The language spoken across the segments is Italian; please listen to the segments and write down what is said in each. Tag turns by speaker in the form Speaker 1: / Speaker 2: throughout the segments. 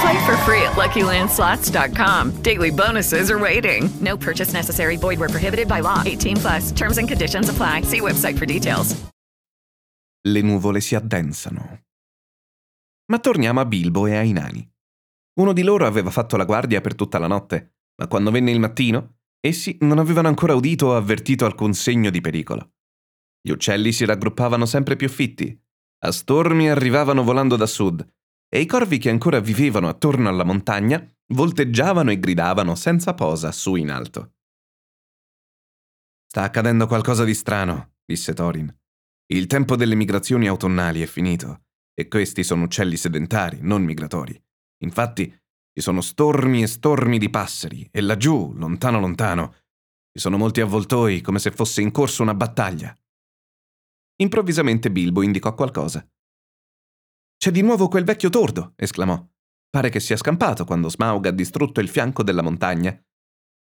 Speaker 1: Play for free at LuckyLandSlots.com. Daily bonuses are waiting. No purchase necessary. Void where prohibited by law. 18 plus. Terms and conditions apply. See website for details.
Speaker 2: Le nuvole si addensano. Ma torniamo a Bilbo e ai nani. Uno di loro aveva fatto la guardia per tutta la notte, ma quando venne il mattino, essi non avevano ancora udito o avvertito alcun segno di pericolo. Gli uccelli si raggruppavano sempre più fitti, a stormi arrivavano volando da sud, e i corvi che ancora vivevano attorno alla montagna volteggiavano e gridavano senza posa su in alto. Sta accadendo qualcosa di strano, disse Thorin. Il tempo delle migrazioni autunnali è finito, e questi sono uccelli sedentari, non migratori. Infatti, ci sono stormi e stormi di passeri, e laggiù, lontano lontano, ci sono molti avvoltoi come se fosse in corso una battaglia. Improvvisamente Bilbo indicò qualcosa. C'è di nuovo quel vecchio tordo, esclamò. Pare che sia scampato quando Smaug ha distrutto il fianco della montagna,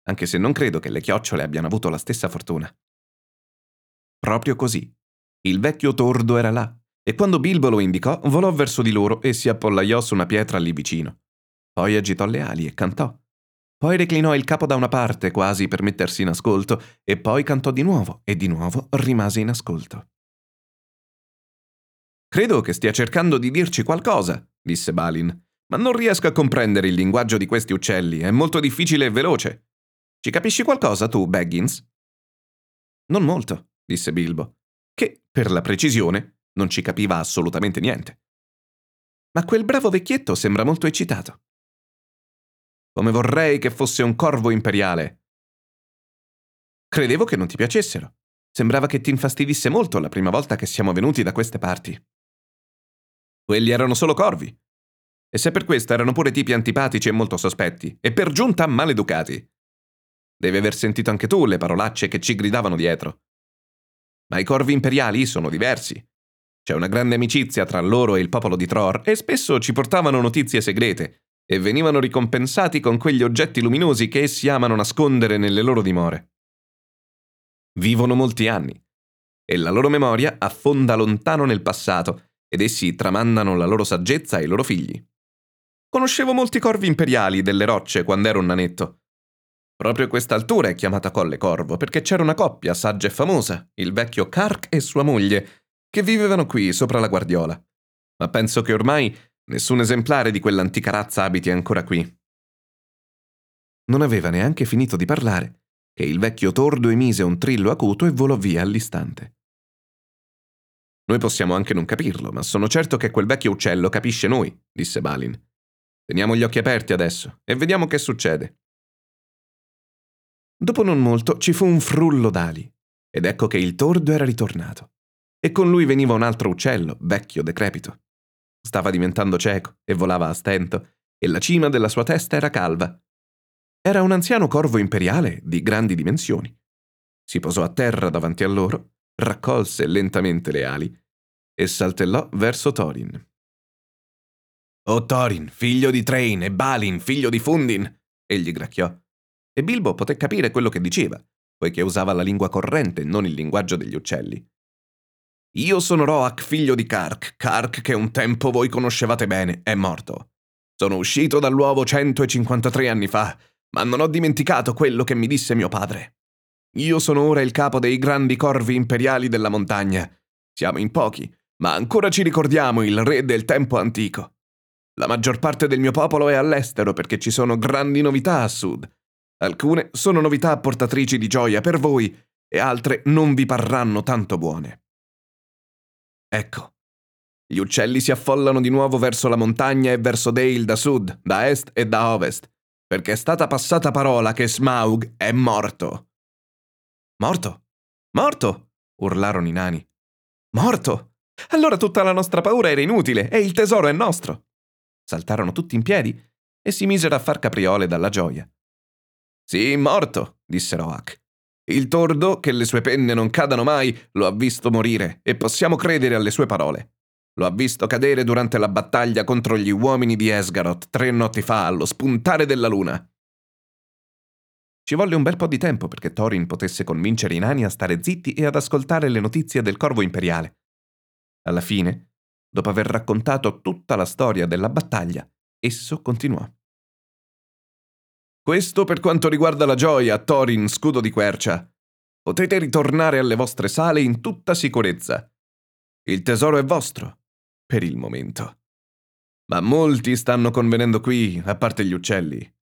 Speaker 2: anche se non credo che le chiocciole abbiano avuto la stessa fortuna. Proprio così. Il vecchio tordo era là, e quando Bilbo lo indicò, volò verso di loro e si appollaiò su una pietra lì vicino. Poi agitò le ali e cantò. Poi reclinò il capo da una parte, quasi per mettersi in ascolto, e poi cantò di nuovo, e di nuovo rimase in ascolto. Credo che stia cercando di dirci qualcosa, disse Balin, ma non riesco a comprendere il linguaggio di questi uccelli, è molto difficile e veloce. Ci capisci qualcosa tu, Baggins? Non molto, disse Bilbo, che, per la precisione, non ci capiva assolutamente niente. Ma quel bravo vecchietto sembra molto eccitato. Come vorrei che fosse un corvo imperiale. Credevo che non ti piacessero. Sembrava che ti infastidisse molto la prima volta che siamo venuti da queste parti. Quelli erano solo corvi. E se per questo erano pure tipi antipatici e molto sospetti, e per giunta maleducati. Devi aver sentito anche tu le parolacce che ci gridavano dietro. Ma i corvi imperiali sono diversi. C'è una grande amicizia tra loro e il popolo di Tror e spesso ci portavano notizie segrete e venivano ricompensati con quegli oggetti luminosi che essi amano nascondere nelle loro dimore. Vivono molti anni e la loro memoria affonda lontano nel passato ed essi tramandano la loro saggezza ai loro figli. Conoscevo molti corvi imperiali delle rocce quando ero un nanetto. Proprio questa altura è chiamata Colle Corvo perché c'era una coppia saggia e famosa, il vecchio Kark e sua moglie, che vivevano qui sopra la guardiola. Ma penso che ormai nessun esemplare di quell'antica razza abiti ancora qui. Non aveva neanche finito di parlare che il vecchio tordo emise un trillo acuto e volò via all'istante. Noi possiamo anche non capirlo, ma sono certo che quel vecchio uccello capisce noi, disse Balin. Teniamo gli occhi aperti adesso e vediamo che succede. Dopo non molto ci fu un frullo d'ali, ed ecco che il tordo era ritornato. E con lui veniva un altro uccello, vecchio, decrepito. Stava diventando cieco e volava a stento, e la cima della sua testa era calva. Era un anziano corvo imperiale di grandi dimensioni. Si posò a terra davanti a loro raccolse lentamente le ali e saltellò verso Thorin. Oh Thorin, figlio di Train, e Balin, figlio di Fundin! egli gracchiò. E Bilbo poté capire quello che diceva, poiché usava la lingua corrente, non il linguaggio degli uccelli. Io sono Roak, figlio di Kark. Kark, che un tempo voi conoscevate bene, è morto. Sono uscito dall'uovo 153 anni fa, ma non ho dimenticato quello che mi disse mio padre. Io sono ora il capo dei grandi corvi imperiali della montagna. Siamo in pochi, ma ancora ci ricordiamo il re del tempo antico. La maggior parte del mio popolo è all'estero perché ci sono grandi novità a sud. Alcune sono novità portatrici di gioia per voi e altre non vi parranno tanto buone. Ecco, gli uccelli si affollano di nuovo verso la montagna e verso Dale da sud, da est e da ovest, perché è stata passata parola che Smaug è morto. Morto? Morto? urlarono i nani. Morto? Allora tutta la nostra paura era inutile e il tesoro è nostro. Saltarono tutti in piedi e si misero a far capriole dalla gioia. Sì, morto, disse Roach. Il tordo, che le sue penne non cadano mai, lo ha visto morire e possiamo credere alle sue parole. Lo ha visto cadere durante la battaglia contro gli uomini di Esgaroth tre notti fa allo spuntare della luna. Ci volle un bel po' di tempo perché Thorin potesse convincere i nani a stare zitti e ad ascoltare le notizie del corvo imperiale. Alla fine, dopo aver raccontato tutta la storia della battaglia, esso continuò. Questo per quanto riguarda la gioia, Thorin, scudo di quercia. Potete ritornare alle vostre sale in tutta sicurezza. Il tesoro è vostro, per il momento. Ma molti stanno convenendo qui, a parte gli uccelli.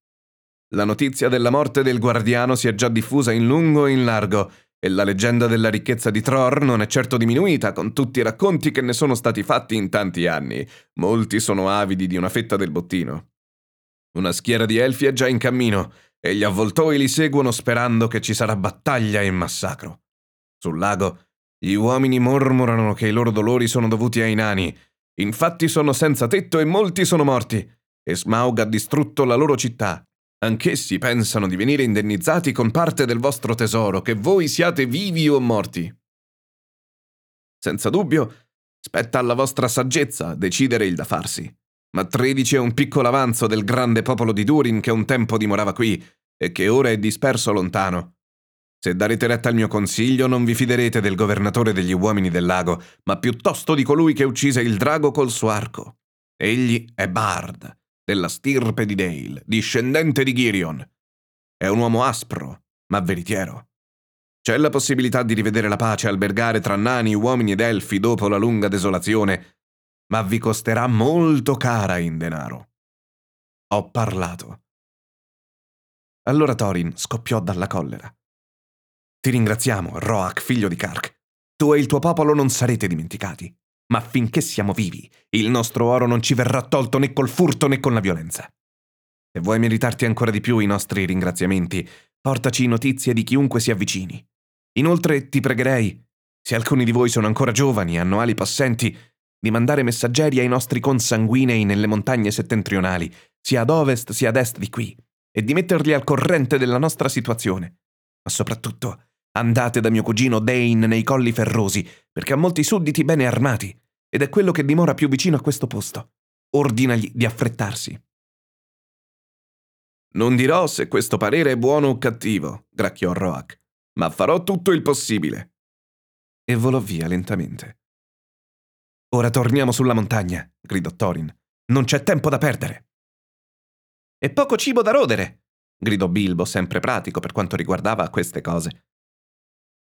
Speaker 2: La notizia della morte del guardiano si è già diffusa in lungo e in largo, e la leggenda della ricchezza di Tror non è certo diminuita con tutti i racconti che ne sono stati fatti in tanti anni. Molti sono avidi di una fetta del bottino. Una schiera di elfi è già in cammino, e gli avvoltoi li seguono sperando che ci sarà battaglia e massacro. Sul lago, gli uomini mormorano che i loro dolori sono dovuti ai nani, Infatti sono senza tetto e molti sono morti, e Smaug ha distrutto la loro città. Anch'essi pensano di venire indennizzati con parte del vostro tesoro, che voi siate vivi o morti. Senza dubbio, spetta alla vostra saggezza decidere il da farsi. Ma 13 è un piccolo avanzo del grande popolo di Durin che un tempo dimorava qui e che ora è disperso lontano. Se darete retta al mio consiglio, non vi fiderete del governatore degli uomini del lago, ma piuttosto di colui che uccise il drago col suo arco. Egli è Bard, della stirpe di Dale, discendente di Girion. È un uomo aspro, ma veritiero. C'è la possibilità di rivedere la pace albergare tra nani, uomini ed elfi dopo la lunga desolazione, ma vi costerà molto cara in denaro. Ho parlato. Allora Thorin scoppiò dalla collera. Ti ringraziamo, Roak, figlio di Kark. Tu e il tuo popolo non sarete dimenticati. Ma finché siamo vivi, il nostro oro non ci verrà tolto né col furto né con la violenza. Se vuoi meritarti ancora di più i nostri ringraziamenti, portaci notizie di chiunque si avvicini. Inoltre ti pregherei, se alcuni di voi sono ancora giovani e hanno ali possenti, di mandare messaggeri ai nostri consanguinei nelle montagne settentrionali, sia ad ovest sia ad est di qui, e di metterli al corrente della nostra situazione. Ma soprattutto, Andate da mio cugino Dane nei colli ferrosi, perché ha molti sudditi bene armati, ed è quello che dimora più vicino a questo posto. Ordinagli di affrettarsi. Non dirò se questo parere è buono o cattivo, gracchiò Roach, ma farò tutto il possibile. E volò via lentamente. Ora torniamo sulla montagna, gridò Thorin. Non c'è tempo da perdere. E poco cibo da rodere, gridò Bilbo, sempre pratico per quanto riguardava queste cose.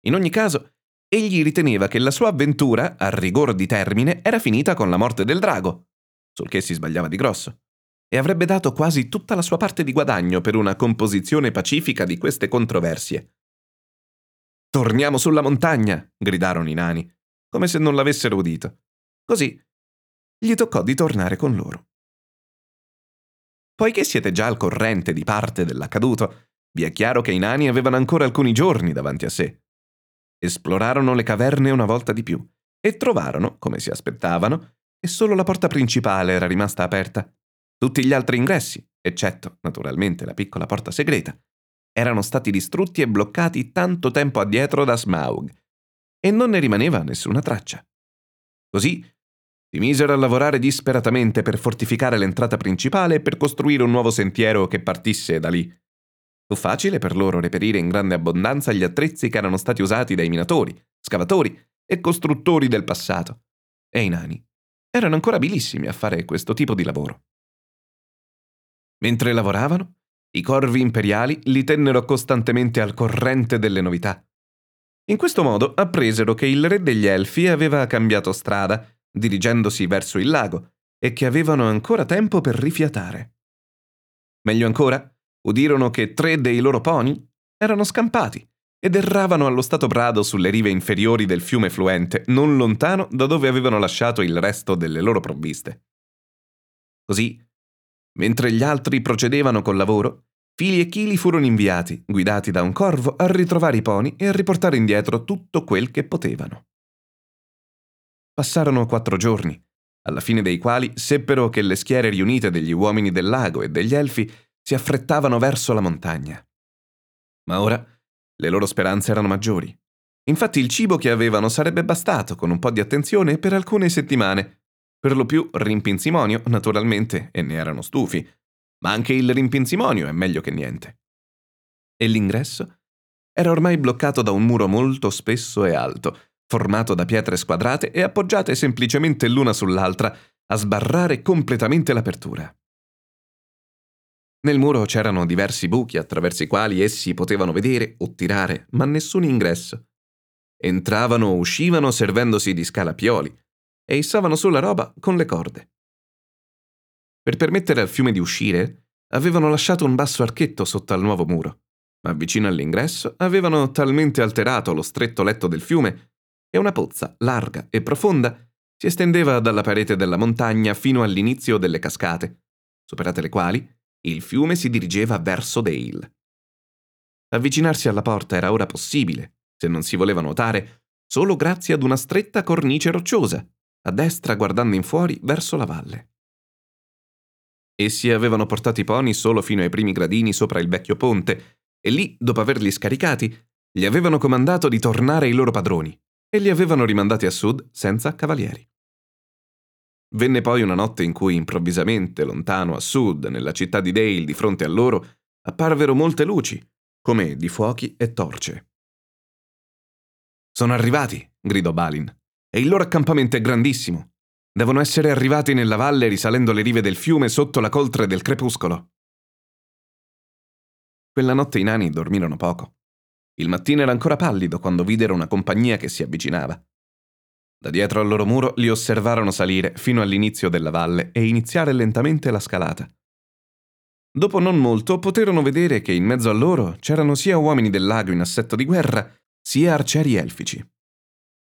Speaker 2: In ogni caso, egli riteneva che la sua avventura, a rigor di termine, era finita con la morte del drago, sul che si sbagliava di grosso, e avrebbe dato quasi tutta la sua parte di guadagno per una composizione pacifica di queste controversie. Torniamo sulla montagna, gridarono i nani, come se non l'avessero udito. Così gli toccò di tornare con loro. Poiché siete già al corrente di parte dell'accaduto, vi è chiaro che i nani avevano ancora alcuni giorni davanti a sé. Esplorarono le caverne una volta di più e trovarono, come si aspettavano, che solo la porta principale era rimasta aperta. Tutti gli altri ingressi, eccetto, naturalmente, la piccola porta segreta, erano stati distrutti e bloccati tanto tempo addietro da Smaug, e non ne rimaneva nessuna traccia. Così si misero a lavorare disperatamente per fortificare l'entrata principale e per costruire un nuovo sentiero che partisse da lì. Fu facile per loro reperire in grande abbondanza gli attrezzi che erano stati usati dai minatori, scavatori e costruttori del passato, e i nani erano ancora abilissimi a fare questo tipo di lavoro. Mentre lavoravano, i corvi imperiali li tennero costantemente al corrente delle novità. In questo modo appresero che il re degli Elfi aveva cambiato strada, dirigendosi verso il lago, e che avevano ancora tempo per rifiatare. Meglio ancora, udirono che tre dei loro pony erano scampati ed erravano allo stato brado sulle rive inferiori del fiume fluente, non lontano da dove avevano lasciato il resto delle loro provviste. Così, mentre gli altri procedevano col lavoro, fili e chili furono inviati, guidati da un corvo, a ritrovare i poni e a riportare indietro tutto quel che potevano. Passarono quattro giorni, alla fine dei quali seppero che le schiere riunite degli uomini del lago e degli elfi si affrettavano verso la montagna. Ma ora le loro speranze erano maggiori. Infatti il cibo che avevano sarebbe bastato, con un po' di attenzione, per alcune settimane. Per lo più rimpinzimonio, naturalmente, e ne erano stufi. Ma anche il rimpinzimonio è meglio che niente. E l'ingresso? Era ormai bloccato da un muro molto spesso e alto, formato da pietre squadrate e appoggiate semplicemente l'una sull'altra, a sbarrare completamente l'apertura. Nel muro c'erano diversi buchi attraverso i quali essi potevano vedere o tirare, ma nessun ingresso. Entravano o uscivano servendosi di scalapioli e issavano sulla roba con le corde. Per permettere al fiume di uscire, avevano lasciato un basso archetto sotto al nuovo muro, ma vicino all'ingresso avevano talmente alterato lo stretto letto del fiume che una pozza larga e profonda si estendeva dalla parete della montagna fino all'inizio delle cascate, superate le quali il fiume si dirigeva verso Dale. Avvicinarsi alla porta era ora possibile, se non si voleva nuotare, solo grazie ad una stretta cornice rocciosa, a destra guardando in fuori verso la valle. Essi avevano portato i pony solo fino ai primi gradini sopra il vecchio ponte e lì, dopo averli scaricati, gli avevano comandato di tornare ai loro padroni e li avevano rimandati a sud senza cavalieri. Venne poi una notte in cui improvvisamente, lontano a sud, nella città di Dale, di fronte a loro, apparvero molte luci, come di fuochi e torce. Sono arrivati, gridò Balin, e il loro accampamento è grandissimo. Devono essere arrivati nella valle risalendo le rive del fiume sotto la coltre del crepuscolo. Quella notte i nani dormirono poco. Il mattino era ancora pallido quando videro una compagnia che si avvicinava. Da dietro al loro muro li osservarono salire fino all'inizio della valle e iniziare lentamente la scalata. Dopo non molto poterono vedere che in mezzo a loro c'erano sia uomini del lago in assetto di guerra, sia arcieri elfici.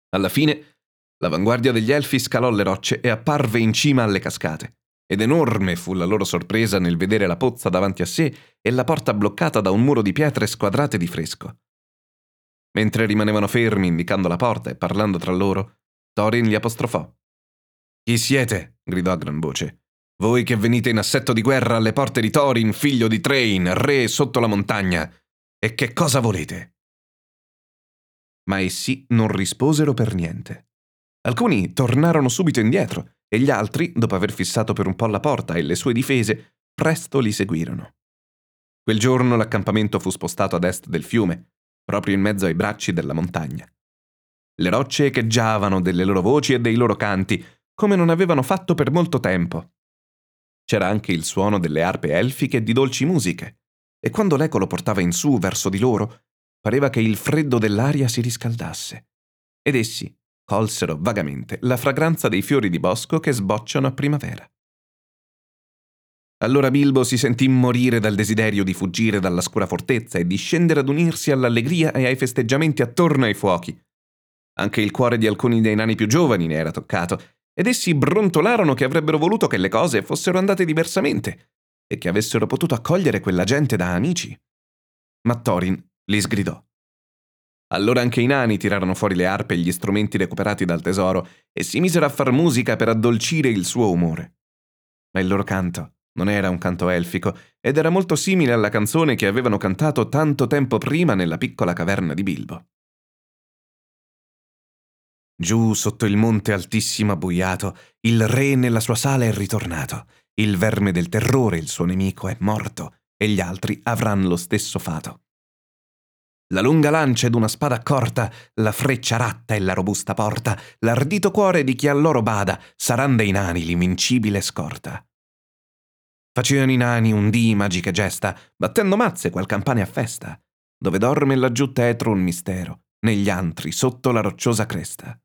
Speaker 2: Alla fine, l'avanguardia degli elfi scalò le rocce e apparve in cima alle cascate, ed enorme fu la loro sorpresa nel vedere la pozza davanti a sé e la porta bloccata da un muro di pietre squadrate di fresco. Mentre rimanevano fermi indicando la porta e parlando tra loro, Thorin li apostrofò. Chi siete? gridò a gran voce. Voi che venite in assetto di guerra alle porte di Thorin, figlio di Train, re sotto la montagna. E che cosa volete? Ma essi non risposero per niente. Alcuni tornarono subito indietro e gli altri, dopo aver fissato per un po' la porta e le sue difese, presto li seguirono. Quel giorno l'accampamento fu spostato ad est del fiume, proprio in mezzo ai bracci della montagna. Le rocce echeggiavano delle loro voci e dei loro canti, come non avevano fatto per molto tempo. C'era anche il suono delle arpe elfiche di dolci musiche, e quando l'eco lo portava in su verso di loro, pareva che il freddo dell'aria si riscaldasse. Ed essi colsero vagamente la fragranza dei fiori di bosco che sbocciano a primavera. Allora Bilbo si sentì morire dal desiderio di fuggire dalla scura fortezza e di scendere ad unirsi all'allegria e ai festeggiamenti attorno ai fuochi, anche il cuore di alcuni dei nani più giovani ne era toccato, ed essi brontolarono che avrebbero voluto che le cose fossero andate diversamente e che avessero potuto accogliere quella gente da amici. Ma Thorin li sgridò. Allora anche i nani tirarono fuori le arpe e gli strumenti recuperati dal tesoro e si misero a far musica per addolcire il suo umore. Ma il loro canto non era un canto elfico ed era molto simile alla canzone che avevano cantato tanto tempo prima nella piccola caverna di Bilbo. Giù sotto il monte altissimo abbuiato, il re nella sua sala è ritornato. Il verme del terrore, il suo nemico, è morto, e gli altri avranno lo stesso fato. La lunga lancia ed una spada corta, la freccia ratta e la robusta porta, l'ardito cuore di chi a loro bada, saran dei nani l'invincibile scorta. Facevano i nani un dì magiche gesta, battendo mazze qual campane a festa, dove dorme laggiù tetro un mistero, negli antri sotto la rocciosa cresta.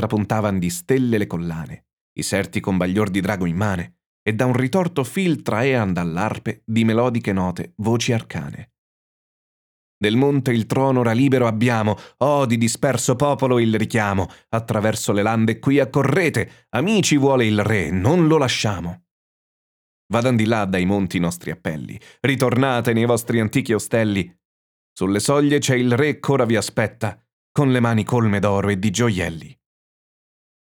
Speaker 2: Trapuntavan di stelle le collane, i serti con baglior di drago in mane, e da un ritorto fil traean dall'arpe di melodiche note voci arcane. Del monte il trono ora libero abbiamo, oh di disperso popolo il richiamo, attraverso le lande qui accorrete, amici vuole il re, non lo lasciamo. Vadan di là dai monti i nostri appelli, ritornate nei vostri antichi ostelli. Sulle soglie c'è il re che ora vi aspetta, con le mani colme d'oro e di gioielli.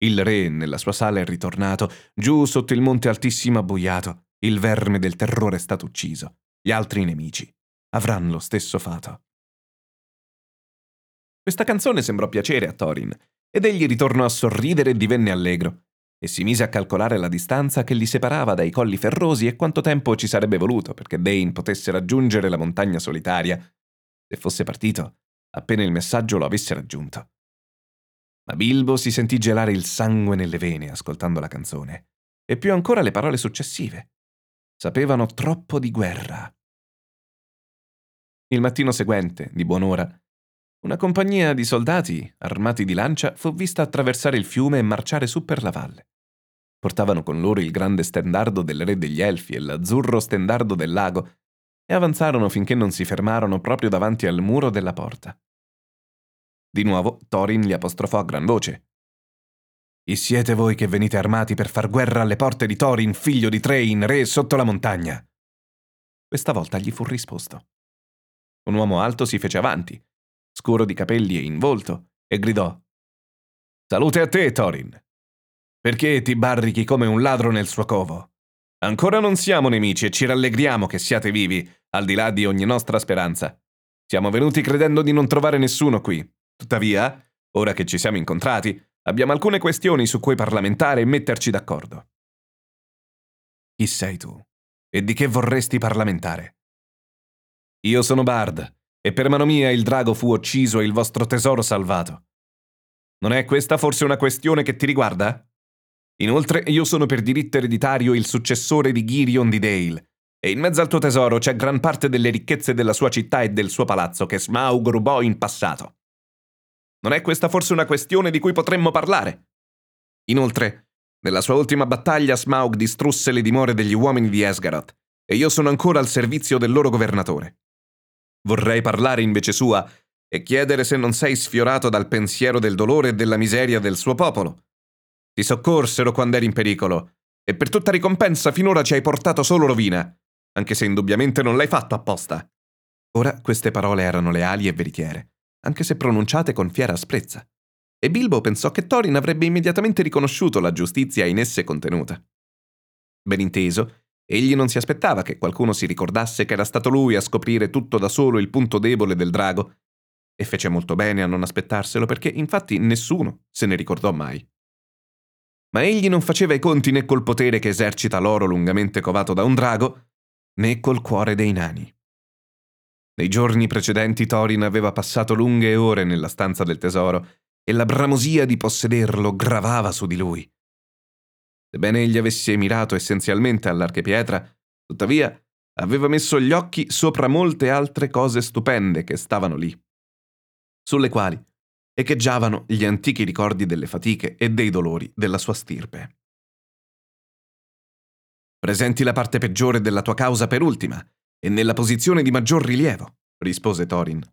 Speaker 2: Il re nella sua sala è ritornato, giù sotto il monte altissimo abbuiato, il verme del terrore è stato ucciso, gli altri nemici avranno lo stesso fato. Questa canzone sembrò piacere a Thorin, ed egli ritornò a sorridere e divenne allegro, e si mise a calcolare la distanza che li separava dai colli ferrosi e quanto tempo ci sarebbe voluto perché Dane potesse raggiungere la montagna solitaria, se fosse partito appena il messaggio lo avesse raggiunto. Ma Bilbo si sentì gelare il sangue nelle vene ascoltando la canzone, e più ancora le parole successive. Sapevano troppo di guerra. Il mattino seguente, di buon'ora, una compagnia di soldati, armati di lancia, fu vista attraversare il fiume e marciare su per la valle. Portavano con loro il grande stendardo del re degli elfi e l'azzurro stendardo del lago e avanzarono finché non si fermarono proprio davanti al muro della porta. Di nuovo Thorin li apostrofò a gran voce. Chi siete voi che venite armati per far guerra alle porte di Thorin, figlio di Train, re sotto la montagna? Questa volta gli fu risposto. Un uomo alto si fece avanti, scuro di capelli e in volto, e gridò Salute a te, Thorin. Perché ti barrichi come un ladro nel suo covo? Ancora non siamo nemici e ci rallegriamo che siate vivi, al di là di ogni nostra speranza. Siamo venuti credendo di non trovare nessuno qui. Tuttavia, ora che ci siamo incontrati, abbiamo alcune questioni su cui parlamentare e metterci d'accordo. Chi sei tu? E di che vorresti parlamentare? Io sono Bard, e per mano mia il drago fu ucciso e il vostro tesoro salvato. Non è questa forse una questione che ti riguarda? Inoltre io sono per diritto ereditario il successore di Girion di Dale, e in mezzo al tuo tesoro c'è gran parte delle ricchezze della sua città e del suo palazzo che Smaug rubò in passato. Non è questa forse una questione di cui potremmo parlare? Inoltre, nella sua ultima battaglia Smaug distrusse le dimore degli uomini di Esgaroth, e io sono ancora al servizio del loro governatore. Vorrei parlare invece sua e chiedere se non sei sfiorato dal pensiero del dolore e della miseria del suo popolo ti soccorsero quando eri in pericolo, e per tutta ricompensa finora ci hai portato solo rovina, anche se indubbiamente non l'hai fatto apposta. Ora queste parole erano leali e veritiere, anche se pronunciate con fiera asprezza. E Bilbo pensò che Thorin avrebbe immediatamente riconosciuto la giustizia in esse contenuta. Ben inteso, egli non si aspettava che qualcuno si ricordasse che era stato lui a scoprire tutto da solo il punto debole del drago, e fece molto bene a non aspettarselo perché infatti nessuno se ne ricordò mai ma egli non faceva i conti né col potere che esercita l'oro lungamente covato da un drago, né col cuore dei nani. Nei giorni precedenti Thorin aveva passato lunghe ore nella stanza del tesoro e la bramosia di possederlo gravava su di lui. Sebbene egli avesse mirato essenzialmente all'archepietra, tuttavia aveva messo gli occhi sopra molte altre cose stupende che stavano lì, sulle quali echeggiavano gli antichi ricordi delle fatiche e dei dolori della sua stirpe. Presenti la parte peggiore della tua causa per ultima e nella posizione di maggior rilievo, rispose Thorin.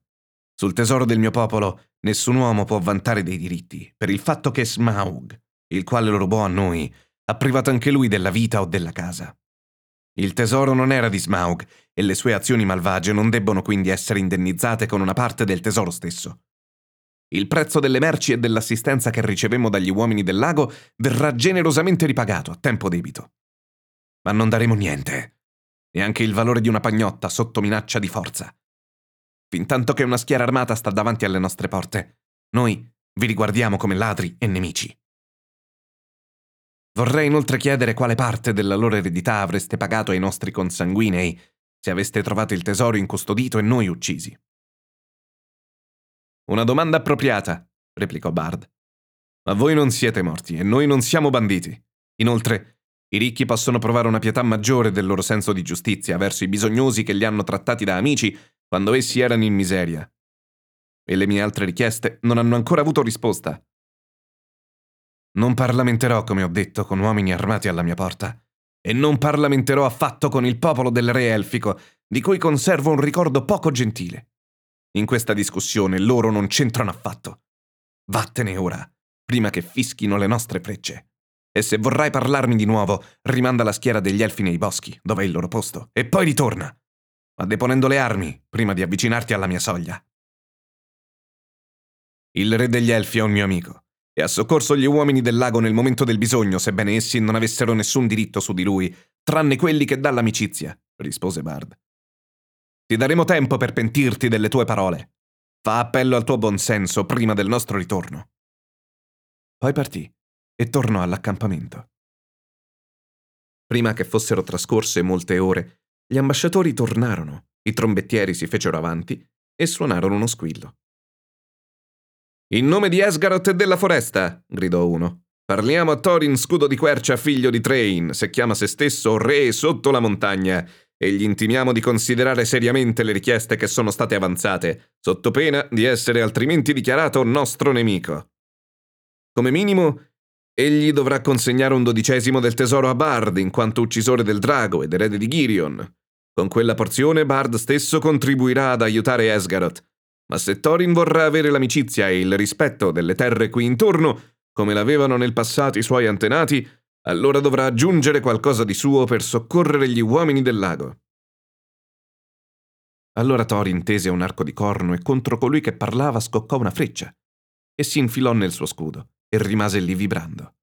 Speaker 2: Sul tesoro del mio popolo nessun uomo può vantare dei diritti, per il fatto che Smaug, il quale lo rubò a noi, ha privato anche lui della vita o della casa. Il tesoro non era di Smaug e le sue azioni malvagie non debbono quindi essere indennizzate con una parte del tesoro stesso. Il prezzo delle merci e dell'assistenza che ricevemmo dagli uomini del lago verrà generosamente ripagato a tempo debito. Ma non daremo niente, neanche il valore di una pagnotta sotto minaccia di forza. Fintanto che una schiera armata sta davanti alle nostre porte, noi vi riguardiamo come ladri e nemici. Vorrei inoltre chiedere quale parte della loro eredità avreste pagato ai nostri consanguinei se aveste trovato il tesoro incustodito e noi uccisi. Una domanda appropriata, replicò Bard. Ma voi non siete morti e noi non siamo banditi. Inoltre, i ricchi possono provare una pietà maggiore del loro senso di giustizia verso i bisognosi che li hanno trattati da amici quando essi erano in miseria. E le mie altre richieste non hanno ancora avuto risposta. Non parlamenterò, come ho detto, con uomini armati alla mia porta, e non parlamenterò affatto con il popolo del re elfico, di cui conservo un ricordo poco gentile. In questa discussione loro non c'entrano affatto. Vattene ora, prima che fischino le nostre frecce. E se vorrai parlarmi di nuovo, rimanda la schiera degli elfi nei boschi, dove è il loro posto, e poi ritorna, ma deponendo le armi prima di avvicinarti alla mia soglia. Il re degli elfi è un mio amico e ha soccorso gli uomini del lago nel momento del bisogno, sebbene essi non avessero nessun diritto su di lui, tranne quelli che dà l'amicizia, rispose Bard. Ti daremo tempo per pentirti delle tue parole. Fa appello al tuo buonsenso prima del nostro ritorno. Poi partì e tornò all'accampamento. Prima che fossero trascorse molte ore, gli ambasciatori tornarono, i trombettieri si fecero avanti e suonarono uno squillo. In nome di Esgaroth e della foresta, gridò uno. Parliamo a Thorin scudo di quercia figlio di Train, se chiama se stesso re sotto la montagna, e gli intimiamo di considerare seriamente le richieste che sono state avanzate, sotto pena di essere altrimenti dichiarato nostro nemico. Come minimo, egli dovrà consegnare un dodicesimo del tesoro a Bard, in quanto uccisore del drago ed erede di Girion. Con quella porzione Bard stesso contribuirà ad aiutare Esgaroth, ma se Thorin vorrà avere l'amicizia e il rispetto delle terre qui intorno, come l'avevano nel passato i suoi antenati, allora dovrà aggiungere qualcosa di suo per soccorrere gli uomini del lago. Allora Thorin tese un arco di corno e contro colui che parlava scoccò una freccia e si infilò nel suo scudo e rimase lì vibrando.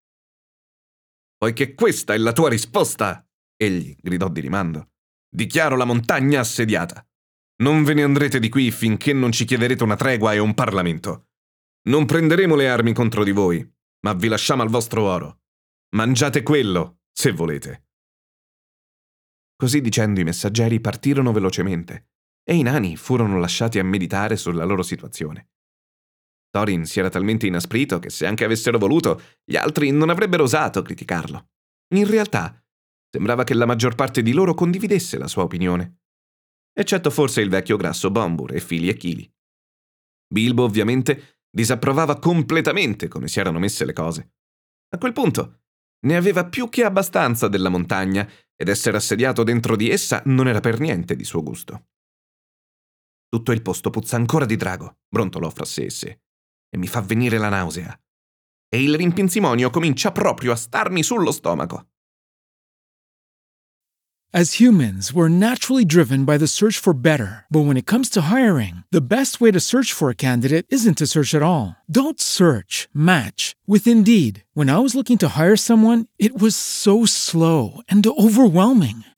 Speaker 2: Poiché questa è la tua risposta, egli gridò di rimando, dichiaro la montagna assediata. Non ve ne andrete di qui finché non ci chiederete una tregua e un Parlamento. Non prenderemo le armi contro di voi, ma vi lasciamo al vostro oro. Mangiate quello, se volete. Così dicendo i messaggeri partirono velocemente, e i nani furono lasciati a meditare sulla loro situazione. Thorin si era talmente inasprito che se anche avessero voluto, gli altri non avrebbero osato criticarlo. In realtà, sembrava che la maggior parte di loro condividesse la sua opinione eccetto forse il vecchio grasso Bombur e fili e chili. Bilbo, ovviamente, disapprovava completamente come si erano messe le cose. A quel punto ne aveva più che abbastanza della montagna ed essere assediato dentro di essa non era per niente di suo gusto. Tutto il posto puzza ancora di drago, brontolò fra sé e sé, e mi fa venire la nausea. E il rimpinzimonio comincia proprio a starmi sullo stomaco.
Speaker 3: As humans, we're naturally driven by the search for better. But when it comes to hiring, the best way to search for a candidate isn't to search at all. Don't search, match with Indeed. When I was looking to hire someone, it was so slow and overwhelming.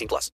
Speaker 4: 18 plus.